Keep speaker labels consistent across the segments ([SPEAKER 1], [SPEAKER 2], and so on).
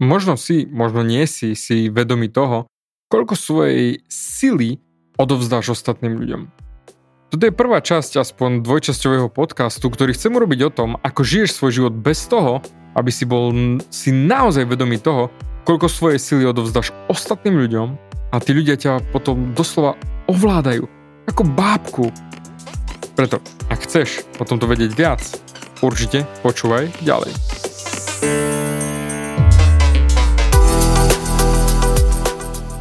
[SPEAKER 1] Možno si, možno nie si, si vedomý toho, koľko svojej sily odovzdáš ostatným ľuďom. Toto je prvá časť aspoň dvojčasťového podcastu, ktorý chcem urobiť o tom, ako žiješ svoj život bez toho, aby si bol si naozaj vedomý toho, koľko svojej sily odovzdáš ostatným ľuďom a tí ľudia ťa potom doslova ovládajú. Ako bábku. Preto, ak chceš o tomto vedieť viac, určite počúvaj ďalej.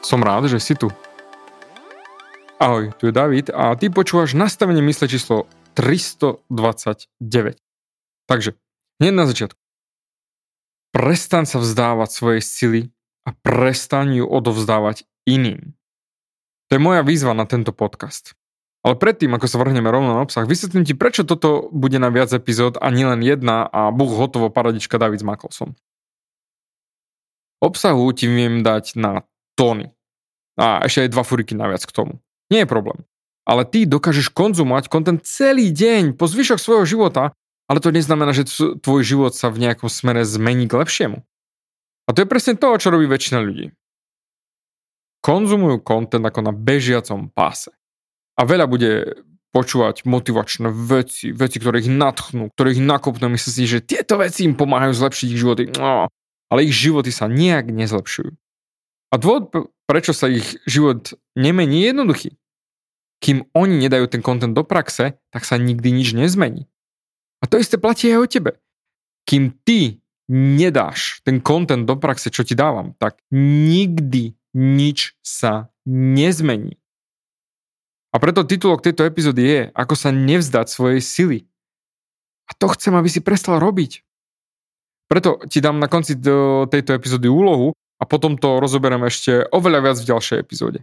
[SPEAKER 1] Som rád, že si tu. Ahoj, tu je David a ty počúvaš nastavenie mysle číslo 329. Takže, hneď na začiatku. Prestaň sa vzdávať svojej sily a prestaň ju odovzdávať iným. To je moja výzva na tento podcast. Ale predtým, ako sa vrhneme rovno na obsah, vysvetlím ti, prečo toto bude na viac epizód a nielen jedna a buch hotovo paradička David zmakol som. Obsahu ti viem dať na tóny. A ešte aj dva furiky naviac k tomu. Nie je problém. Ale ty dokážeš konzumovať kontent celý deň po zvyšok svojho života, ale to neznamená, že tvoj život sa v nejakom smere zmení k lepšiemu. A to je presne to, čo robí väčšina ľudí. Konzumujú kontent ako na bežiacom páse. A veľa bude počúvať motivačné veci, veci, ktoré ich nadchnú, ktoré ich nakopnú, myslí si, že tieto veci im pomáhajú zlepšiť ich životy. No, ale ich životy sa nejak nezlepšujú. A dôvod, prečo sa ich život nemení, je jednoduchý. Kým oni nedajú ten kontent do praxe, tak sa nikdy nič nezmení. A to isté platí aj o tebe. Kým ty nedáš ten kontent do praxe, čo ti dávam, tak nikdy nič sa nezmení. A preto titulok tejto epizódy je, ako sa nevzdať svojej sily. A to chcem, aby si prestal robiť. Preto ti dám na konci tejto epizódy úlohu, a potom to rozoberiem ešte oveľa viac v ďalšej epizóde.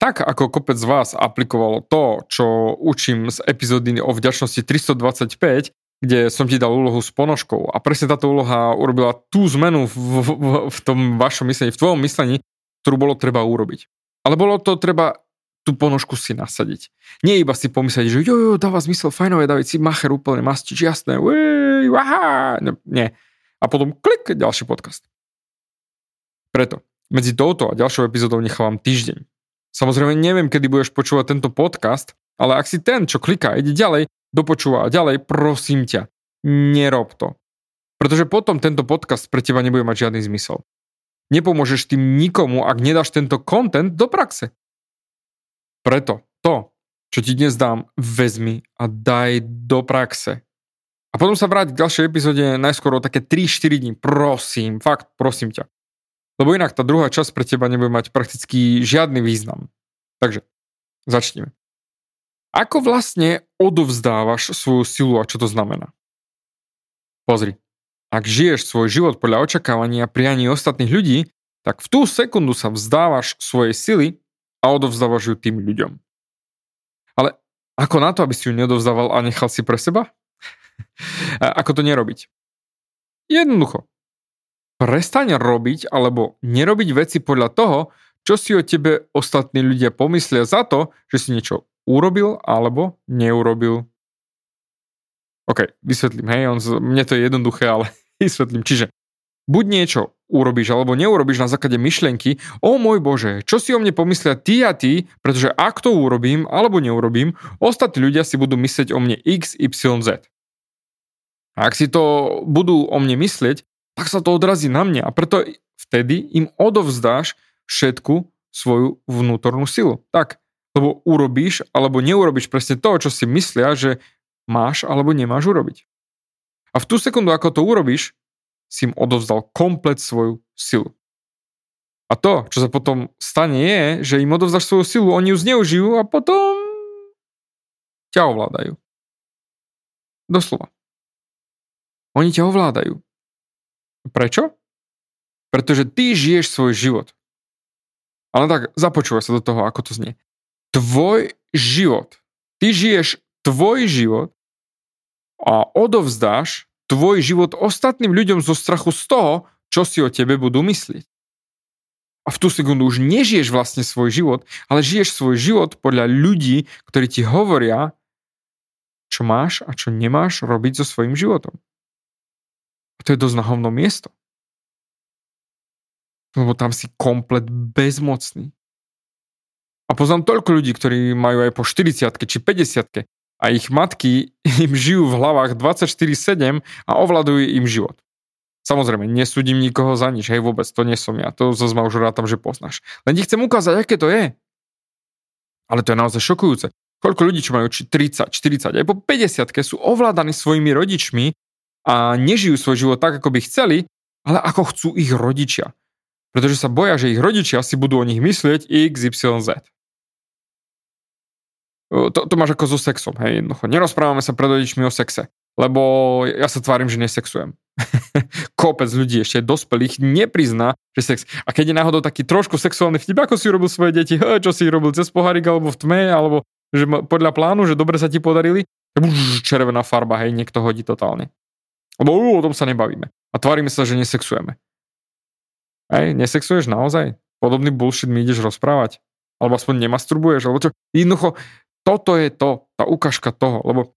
[SPEAKER 1] Tak ako kopec z vás aplikovalo to, čo učím z epizódy o vďačnosti 325, kde som ti dal úlohu s ponožkou a presne táto úloha urobila tú zmenu v, v, v tom vašom myslení, v tvojom myslení, ktorú bolo treba urobiť. Ale bolo to treba tú ponožku si nasadiť. Nie iba si pomyslieť, že jo, jo, dáva zmysel, fajnové, David, si macher úplne mastič, jasné, uej, aha, nie. A potom klik, ďalší podcast. Preto medzi touto a ďalšou epizódou nechávam týždeň. Samozrejme neviem, kedy budeš počúvať tento podcast, ale ak si ten, čo kliká, ide ďalej, dopočúva a ďalej, prosím ťa, nerob to. Pretože potom tento podcast pre teba nebude mať žiadny zmysel. Nepomôžeš tým nikomu, ak nedáš tento content do praxe. Preto to, čo ti dnes dám, vezmi a daj do praxe. A potom sa vráť k ďalšej epizóde najskôr o také 3-4 dní. Prosím, fakt, prosím ťa. Lebo inak tá druhá časť pre teba nebude mať prakticky žiadny význam. Takže, začneme. Ako vlastne odovzdávaš svoju silu a čo to znamená? Pozri, ak žiješ svoj život podľa očakávania a prianí ostatných ľudí, tak v tú sekundu sa vzdávaš svojej sily a odovzdávaš ju tým ľuďom. Ale ako na to, aby si ju neodovzdával a nechal si pre seba? ako to nerobiť? Jednoducho. Prestaň robiť alebo nerobiť veci podľa toho, čo si o tebe ostatní ľudia pomyslia za to, že si niečo urobil alebo neurobil. OK, vysvetlím, hej, on, mne to je jednoduché, ale vysvetlím. Čiže buď niečo urobíš alebo neurobiš na základe myšlienky, o môj Bože, čo si o mne pomyslia ty a ty, pretože ak to urobím alebo neurobím, ostatní ľudia si budú myslieť o mne X, Y, Z. A ak si to budú o mne myslieť, tak sa to odrazí na mňa a preto vtedy im odovzdáš všetku svoju vnútornú silu. Tak, lebo urobíš alebo neurobíš presne to, čo si myslia, že máš alebo nemáš urobiť. A v tú sekundu, ako to urobíš, si im odovzdal komplet svoju silu. A to, čo sa potom stane, je, že im odovzdáš svoju silu, oni ju zneužijú a potom ťa ovládajú. Doslova. Oni ťa ovládajú. Prečo? Pretože ty žiješ svoj život. Ale tak započúvaj sa do toho, ako to znie. Tvoj život. Ty žiješ tvoj život a odovzdáš tvoj život ostatným ľuďom zo strachu z toho, čo si o tebe budú myslieť. A v tú sekundu už nežiješ vlastne svoj život, ale žiješ svoj život podľa ľudí, ktorí ti hovoria, čo máš a čo nemáš robiť so svojím životom. A to je dosť na hovno miesto. Lebo tam si komplet bezmocný. A poznám toľko ľudí, ktorí majú aj po 40 či 50 a ich matky im žijú v hlavách 24-7 a ovladujú im život. Samozrejme, nesúdim nikoho za nič, hej, vôbec, to nie som ja, to zase ma už rátam, že poznáš. Len ti chcem ukázať, aké to je. Ale to je naozaj šokujúce. Koľko ľudí, čo majú či 30, 40, aj po 50 sú ovládaní svojimi rodičmi a nežijú svoj život tak, ako by chceli, ale ako chcú ich rodičia. Pretože sa boja, že ich rodičia si budú o nich myslieť XYZ. To, to máš ako so sexom, hej, jednoducho. Nerozprávame sa pred rodičmi o sexe, lebo ja sa tvárim, že nesexujem. Kopec ľudí ešte dospelých neprizná, že sex. A keď je náhodou taký trošku sexuálny vtip, ako si urobil svoje deti, čo si robil cez pohárik alebo v tme, alebo že podľa plánu, že dobre sa ti podarili, červená farba, hej, niekto hodí totálne. Lebo uh, o tom sa nebavíme. A tvárime sa, že nesexujeme. Hej, nesexuješ naozaj? Podobný bullshit mi ideš rozprávať? Alebo aspoň nemasturbuješ? Alebo čo? Jednoducho, toto je to, tá ukážka toho, lebo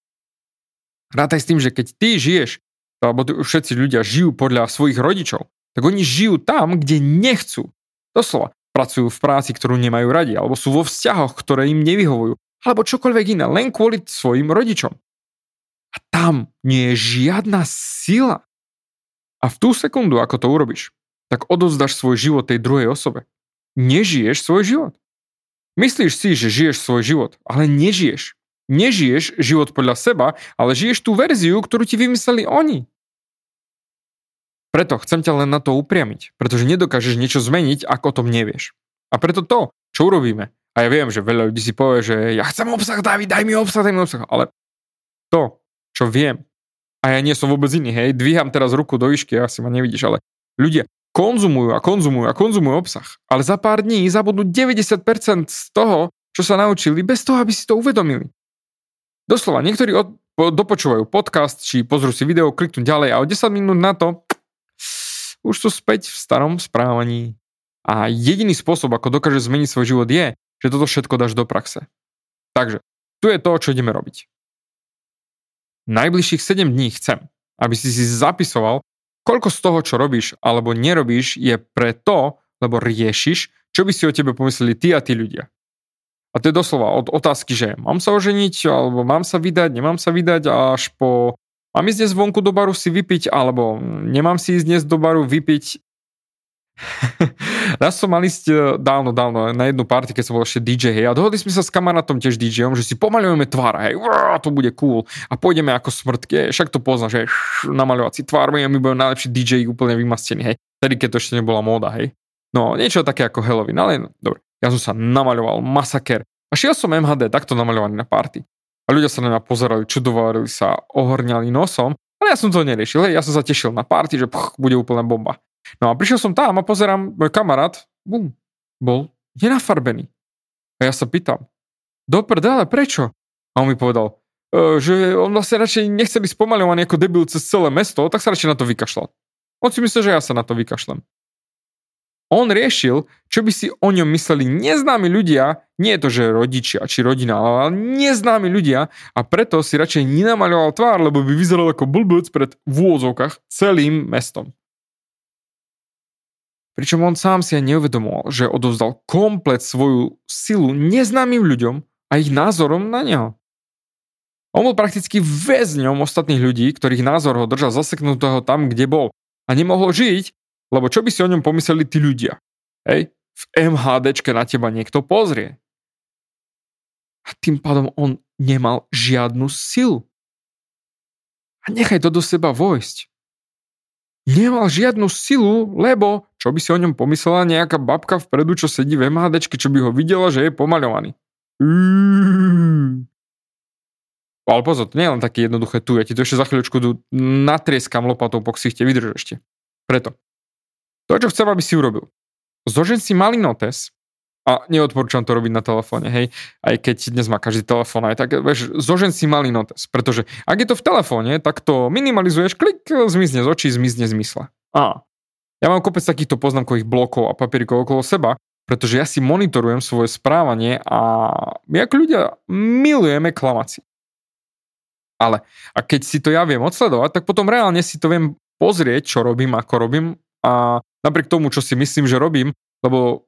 [SPEAKER 1] rátaj s tým, že keď ty žiješ, alebo všetci ľudia žijú podľa svojich rodičov, tak oni žijú tam, kde nechcú. Doslova, pracujú v práci, ktorú nemajú radi, alebo sú vo vzťahoch, ktoré im nevyhovujú, alebo čokoľvek iné, len kvôli svojim rodičom. A tam nie je žiadna sila. A v tú sekundu, ako to urobíš, tak odovzdáš svoj život tej druhej osobe. Nežiješ svoj život. Myslíš si, že žiješ svoj život, ale nežiješ. Nežiješ život podľa seba, ale žiješ tú verziu, ktorú ti vymysleli oni. Preto chcem ťa len na to upriamiť, pretože nedokážeš niečo zmeniť, ak o tom nevieš. A preto to, čo urobíme, a ja viem, že veľa ľudí si povie, že ja chcem obsah, David, daj mi obsah, daj mi obsah, ale to, čo viem, a ja nie som vôbec iný, hej, dvíham teraz ruku do výšky, asi ma nevidíš, ale ľudia konzumujú a konzumujú a konzumujú obsah, ale za pár dní zabudnú 90% z toho, čo sa naučili, bez toho, aby si to uvedomili. Doslova, niektorí od, dopočúvajú podcast, či pozrú si video, kliknú ďalej a o 10 minút na to už sú späť v starom správaní. A jediný spôsob, ako dokáže zmeniť svoj život je, že toto všetko dáš do praxe. Takže, tu je to, čo ideme robiť. Najbližších 7 dní chcem, aby si si zapisoval, koľko z toho, čo robíš alebo nerobíš, je pre to, lebo riešiš, čo by si o tebe pomysleli ty a tí ľudia. A to je doslova od otázky, že mám sa oženiť, alebo mám sa vydať, nemám sa vydať, až po mám ísť dnes vonku do baru si vypiť, alebo nemám si ísť dnes do baru vypiť Raz som mal ísť e, dávno, dávno na jednu party, keď som bol ešte DJ, hej, a dohodli sme sa s kamarátom tiež DJom, že si pomalujeme tvár, hej, to bude cool a pôjdeme ako smrtke, však to poznáš, hej, namaľovať si tvár, my budeme najlepší DJ úplne vymastení, hej, tedy keď to ešte nebola móda, hej. No, niečo také ako Halloween, ale no, dobre, ja som sa namaľoval, masaker a šiel som MHD takto namaľovaný na party. A ľudia sa na mňa pozerali, čudovali sa, ohorňali nosom, ale ja som to neriešil, hej, ja som sa tešil na party, že pch, bude úplná bomba. No a prišiel som tam a pozerám, môj kamarát, bum, bol nenafarbený. A ja sa pýtam, do prdele, prečo? A on mi povedal, e, že on vlastne radšej nechce byť spomalovaný ako debil cez celé mesto, tak sa radšej na to vykašľal. On si myslel, že ja sa na to vykašlem. On riešil, čo by si o ňom mysleli neznámi ľudia, nie je to, že rodičia či rodina, ale neznámi ľudia a preto si radšej nenamaľoval tvár, lebo by vyzeral ako blbec pred v celým mestom. Pričom on sám si aj neuvedomoval, že odovzdal komplet svoju silu neznámym ľuďom a ich názorom na neho. On bol prakticky väzňom ostatných ľudí, ktorých názor ho držal zaseknutého tam, kde bol. A nemohol žiť, lebo čo by si o ňom pomysleli tí ľudia? Hej? v MHDčke na teba niekto pozrie. A tým pádom on nemal žiadnu silu. A nechaj to do seba vojsť. Nemal žiadnu silu, lebo čo by si o ňom pomyslela nejaká babka vpredu, čo sedí v MHDčke, čo by ho videla, že je pomaľovaný. Ale pozor, to nie je len také jednoduché tu, ja ti to ešte za chvíľočku natrieskam lopatou po ksichte, vydrž ešte. Preto. To, čo chcem, aby si urobil. Zložen si malý notes a neodporúčam to robiť na telefóne, hej, aj keď dnes má každý telefón, aj tak, vieš, zožen si malý notes, pretože ak je to v telefóne, tak to minimalizuješ, klik, zmizne z očí, zmizne z mysle. A ja mám kopec takýchto poznámkových blokov a papierikov okolo seba, pretože ja si monitorujem svoje správanie a my ako ľudia milujeme klamáci. Ale a keď si to ja viem odsledovať, tak potom reálne si to viem pozrieť, čo robím, ako robím a napriek tomu, čo si myslím, že robím, lebo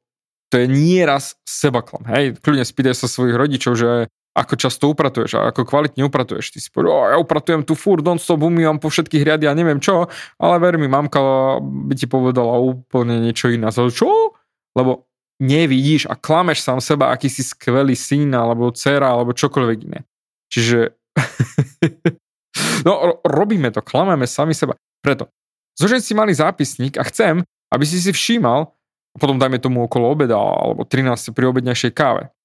[SPEAKER 1] to je nieraz sebaklam. Hej, kľudne spýtaj sa svojich rodičov, že ako často upratuješ a ako kvalitne upratuješ. Ty si povedal, oh, ja upratujem tu fur, non-stop umývam po všetkých riady a neviem čo, ale ver mi, mamka by ti povedala úplne niečo iné. Čo? Lebo nevidíš a klameš sám seba, aký si skvelý syn alebo dcera alebo čokoľvek iné. Čiže no robíme to, klameme sami seba. Preto zožen si malý zápisník a chcem, aby si si všímal, a potom dajme tomu okolo obeda alebo 13 pri obednejšej káve.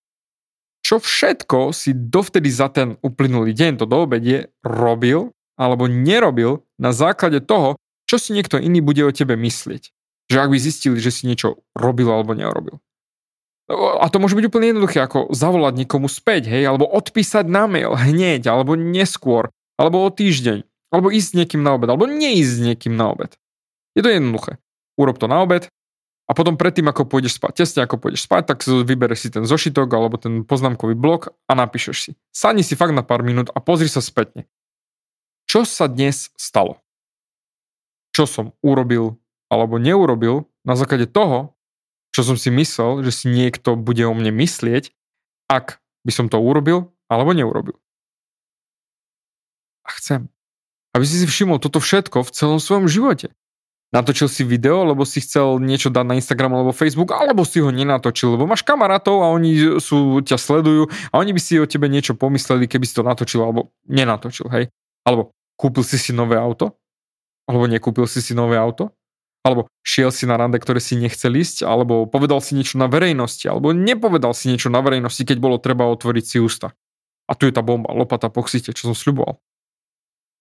[SPEAKER 1] Čo všetko si dovtedy za ten uplynulý deň, to do obedie, robil alebo nerobil na základe toho, čo si niekto iný bude o tebe myslieť že ak by zistili, že si niečo robil alebo neurobil. A to môže byť úplne jednoduché, ako zavolať niekomu späť, hej, alebo odpísať na mail hneď, alebo neskôr, alebo o týždeň, alebo ísť s niekým na obed, alebo neísť s niekým na obed. Je to jednoduché. Urob to na obed a potom predtým, ako pôjdeš spať, tesne ako pôjdeš spať, tak vybereš si ten zošitok alebo ten poznámkový blok a napíšeš si. Sadni si fakt na pár minút a pozri sa spätne. Čo sa dnes stalo? Čo som urobil, alebo neurobil na základe toho, čo som si myslel, že si niekto bude o mne myslieť, ak by som to urobil alebo neurobil. A chcem, aby si si všimol toto všetko v celom svojom živote. Natočil si video, lebo si chcel niečo dať na Instagram alebo Facebook, alebo si ho nenatočil, lebo máš kamarátov a oni sú, ťa sledujú a oni by si o tebe niečo pomysleli, keby si to natočil alebo nenatočil, hej. Alebo kúpil si si nové auto, alebo nekúpil si si nové auto, alebo šiel si na rande, ktoré si nechcel ísť, alebo povedal si niečo na verejnosti, alebo nepovedal si niečo na verejnosti, keď bolo treba otvoriť si ústa. A tu je tá bomba, lopata po čo som sľuboval.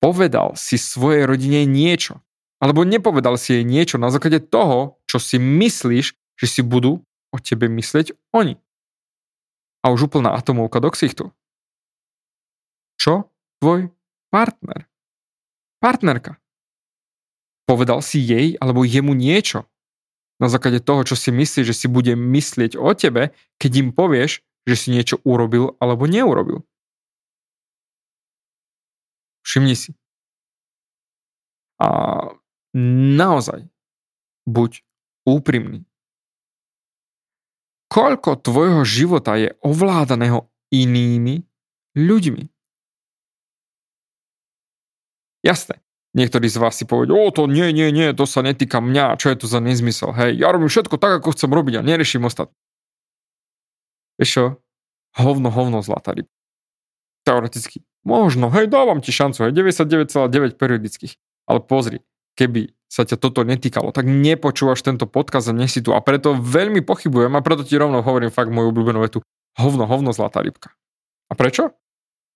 [SPEAKER 1] Povedal si svojej rodine niečo, alebo nepovedal si jej niečo na základe toho, čo si myslíš, že si budú o tebe myslieť oni. A už úplná atomovka do ksichtu. Čo tvoj partner? Partnerka Povedal si jej alebo jemu niečo na základe toho, čo si myslíš, že si bude myslieť o tebe, keď im povieš, že si niečo urobil alebo neurobil. Všimni si. A naozaj buď úprimný. Koľko tvojho života je ovládaného inými ľuďmi? Jasné, Niektorí z vás si povedia, o to nie, nie, nie, to sa netýka mňa, čo je to za nezmysel, hej, ja robím všetko tak, ako chcem robiť a neriešim ostatné. Vieš čo? Hovno, hovno, zlatá ryb. Teoreticky. Možno, hej, dávam ti šancu, hej, 99,9 periodických. Ale pozri, keby sa ťa toto netýkalo, tak nepočúvaš tento podkaz a si tu. A preto veľmi pochybujem a preto ti rovno hovorím fakt moju obľúbenú vetu. Hovno, hovno, zlatá rybka. A prečo?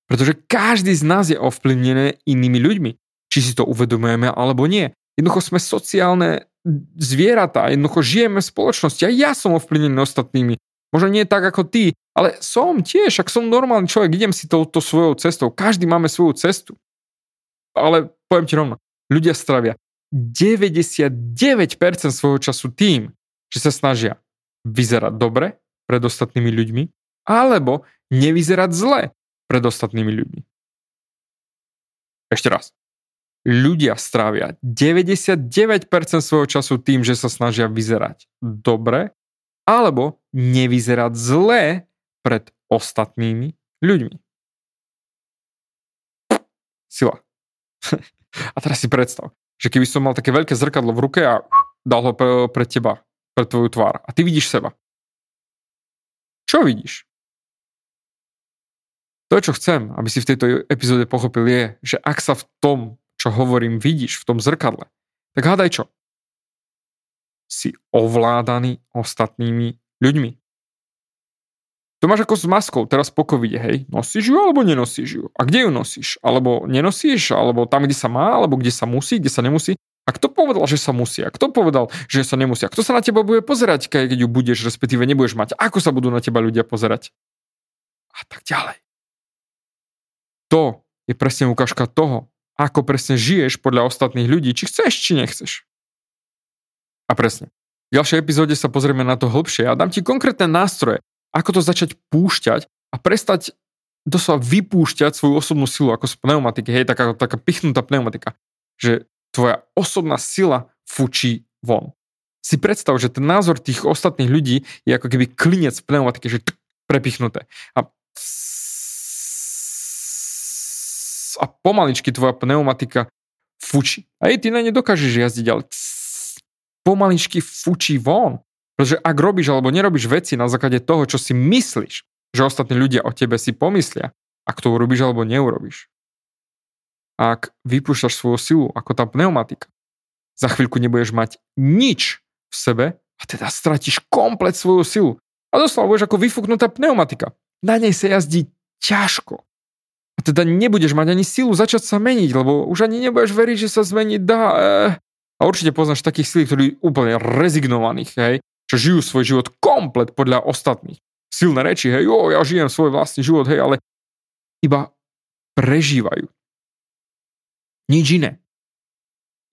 [SPEAKER 1] Pretože každý z nás je ovplyvnený inými ľuďmi či si to uvedomujeme alebo nie. Jednoducho sme sociálne zvieratá, jednoducho žijeme v spoločnosti a ja som ovplyvnený ostatnými. Možno nie tak ako ty, ale som tiež, ak som normálny človek, idem si touto svojou cestou. Každý máme svoju cestu. Ale poviem ti rovno, ľudia stravia 99% svojho času tým, že sa snažia vyzerať dobre pred ostatnými ľuďmi, alebo nevyzerať zle pred ostatnými ľuďmi. Ešte raz ľudia strávia 99% svojho času tým, že sa snažia vyzerať dobre alebo nevyzerať zle pred ostatnými ľuďmi. Sila. A teraz si predstav, že keby som mal také veľké zrkadlo v ruke a dal ho pre, pre teba pre tvoju tvár a ty vidíš seba. Čo vidíš? To, čo chcem, aby si v tejto epizóde pochopil, je, že ak sa v tom, čo hovorím, vidíš v tom zrkadle, tak hádaj čo? Si ovládaný ostatnými ľuďmi. To máš ako s maskou, teraz po covide, hej, nosíš ju alebo nenosíš ju? A kde ju nosíš? Alebo nenosíš, alebo tam, kde sa má, alebo kde sa musí, kde sa nemusí? A kto povedal, že sa musí? A kto povedal, že sa nemusí? A kto sa na teba bude pozerať, keď ju budeš, respektíve nebudeš mať? Ako sa budú na teba ľudia pozerať? A tak ďalej. To je presne ukážka toho, ako presne žiješ podľa ostatných ľudí, či chceš, či nechceš. A presne. V ďalšej epizóde sa pozrieme na to hlbšie a dám ti konkrétne nástroje, ako to začať púšťať a prestať doslova vypúšťať svoju osobnú silu ako z pneumatiky, hej, taká, taká pichnutá pneumatika, že tvoja osobná sila fučí von. Si predstav, že ten názor tých ostatných ľudí je ako keby klinec pneumatiky, že tk, prepichnuté. A a pomaličky tvoja pneumatika fučí. A ty na ne dokážeš jazdiť, ale pomaličky fučí von. Pretože ak robíš alebo nerobíš veci na základe toho, čo si myslíš, že ostatní ľudia o tebe si pomyslia, ak to urobíš alebo neurobíš. Ak vypúšťaš svoju silu ako tá pneumatika, za chvíľku nebudeš mať nič v sebe a teda stratíš komplet svoju silu. A doslova budeš ako vyfúknutá pneumatika. Na nej sa jazdí ťažko. A teda nebudeš mať ani silu začať sa meniť, lebo už ani nebudeš veriť, že sa zmeniť dá. E. A určite poznáš takých síl, ktorí úplne rezignovaných, hej, čo žijú svoj život komplet podľa ostatných. Silné reči, hej, jo, ja žijem svoj vlastný život, hej, ale iba prežívajú. Nič iné.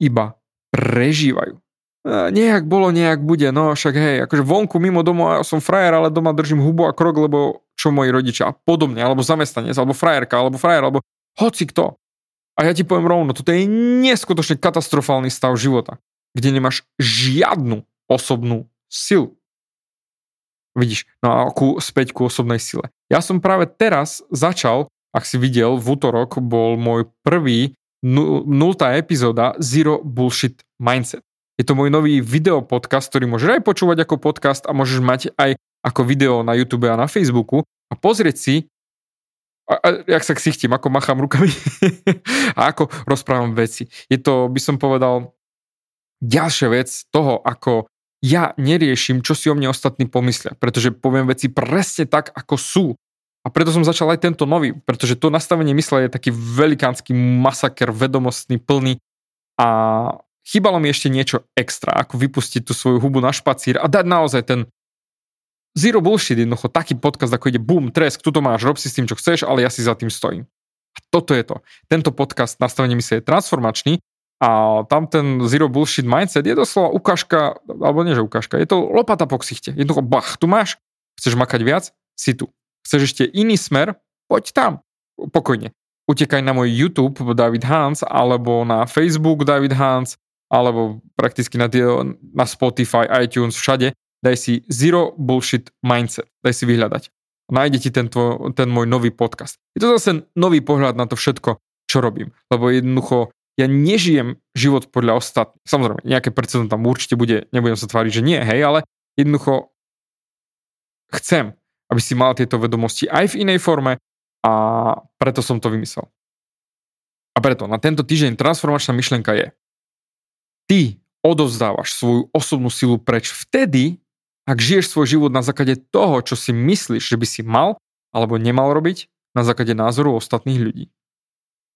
[SPEAKER 1] Iba prežívajú. E, nejak bolo, nejak bude, no však hej, akože vonku mimo domov ja som frajer, ale doma držím hubu a krok, lebo čo moji rodičia a podobne, alebo zamestnanec, alebo frajerka, alebo frajer, alebo hoci kto. A ja ti poviem rovno, toto je neskutočne katastrofálny stav života, kde nemáš žiadnu osobnú silu. Vidíš, no a ku, späť ku osobnej sile. Ja som práve teraz začal, ak si videl, v útorok bol môj prvý nultá epizóda Zero Bullshit Mindset. Je to môj nový video podcast, ktorý môžeš aj počúvať ako podcast a môžeš mať aj ako video na YouTube a na Facebooku a pozrieť si, a, a, jak sa ksichtím, ako machám rukami a ako rozprávam veci. Je to, by som povedal, ďalšia vec toho, ako ja neriešim, čo si o mne ostatní pomyslia, pretože poviem veci presne tak, ako sú. A preto som začal aj tento nový, pretože to nastavenie mysle je taký velikánsky masaker, vedomostný, plný a chýbalo mi ešte niečo extra, ako vypustiť tú svoju hubu na špacír a dať naozaj ten zero bullshit, jednoducho taký podcast, ako ide boom, tresk, tu to máš, rob si s tým, čo chceš, ale ja si za tým stojím. A toto je to. Tento podcast nastavenie mysle je transformačný a tam ten zero bullshit mindset je doslova ukážka, alebo nie že ukážka, je to lopata po ksichte. Jednoducho, bach, tu máš, chceš makať viac, si tu. Chceš ešte iný smer, poď tam. Pokojne. Utekaj na môj YouTube David Hans, alebo na Facebook David Hans, alebo prakticky na, na Spotify, iTunes, všade. Daj si Zero Bullshit Mindset. Daj si vyhľadať. Nájde ti ten, tvoj, ten môj nový podcast. Je to zase nový pohľad na to všetko, čo robím. Lebo jednoducho ja nežijem život podľa ostatných. Samozrejme, nejaké percento tam určite bude, nebudem sa tváriť, že nie, hej, ale jednoducho chcem, aby si mal tieto vedomosti aj v inej forme a preto som to vymyslel. A preto na tento týždeň transformačná myšlienka je ty odovzdávaš svoju osobnú silu preč vtedy, ak žiješ svoj život na základe toho, čo si myslíš, že by si mal alebo nemal robiť na základe názoru ostatných ľudí.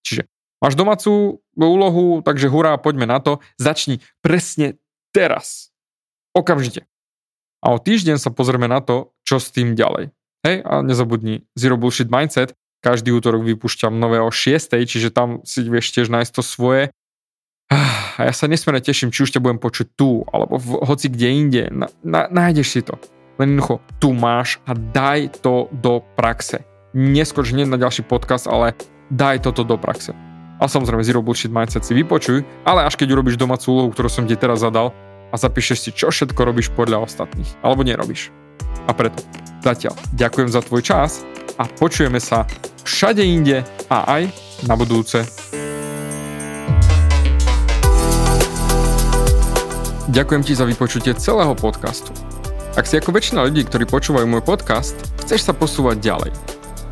[SPEAKER 1] Čiže Máš domácu úlohu, takže hurá, poďme na to. Začni presne teraz. Okamžite. A o týždeň sa pozrieme na to, čo s tým ďalej. Hej, a nezabudni Zero Bullshit Mindset. Každý útorok vypúšťam nové o 6, čiže tam si vieš tiež nájsť to svoje. A ja sa nesmierne teším, či už ťa budem počuť tu, alebo v, hoci kde inde. Na, na, nájdeš si to. Len jednoducho, tu máš a daj to do praxe. Neskoč hneď na ďalší podcast, ale daj toto do praxe. A samozrejme Zero Bullshit Mindset si vypočuj, ale až keď urobíš domácu úlohu, ktorú som ti teraz zadal a zapíšeš si, čo všetko robíš podľa ostatných, alebo nerobíš. A preto zatiaľ ďakujem za tvoj čas a počujeme sa všade inde a aj na budúce. Ďakujem ti za vypočutie celého podcastu. Ak si ako väčšina ľudí, ktorí počúvajú môj podcast, chceš sa posúvať ďalej.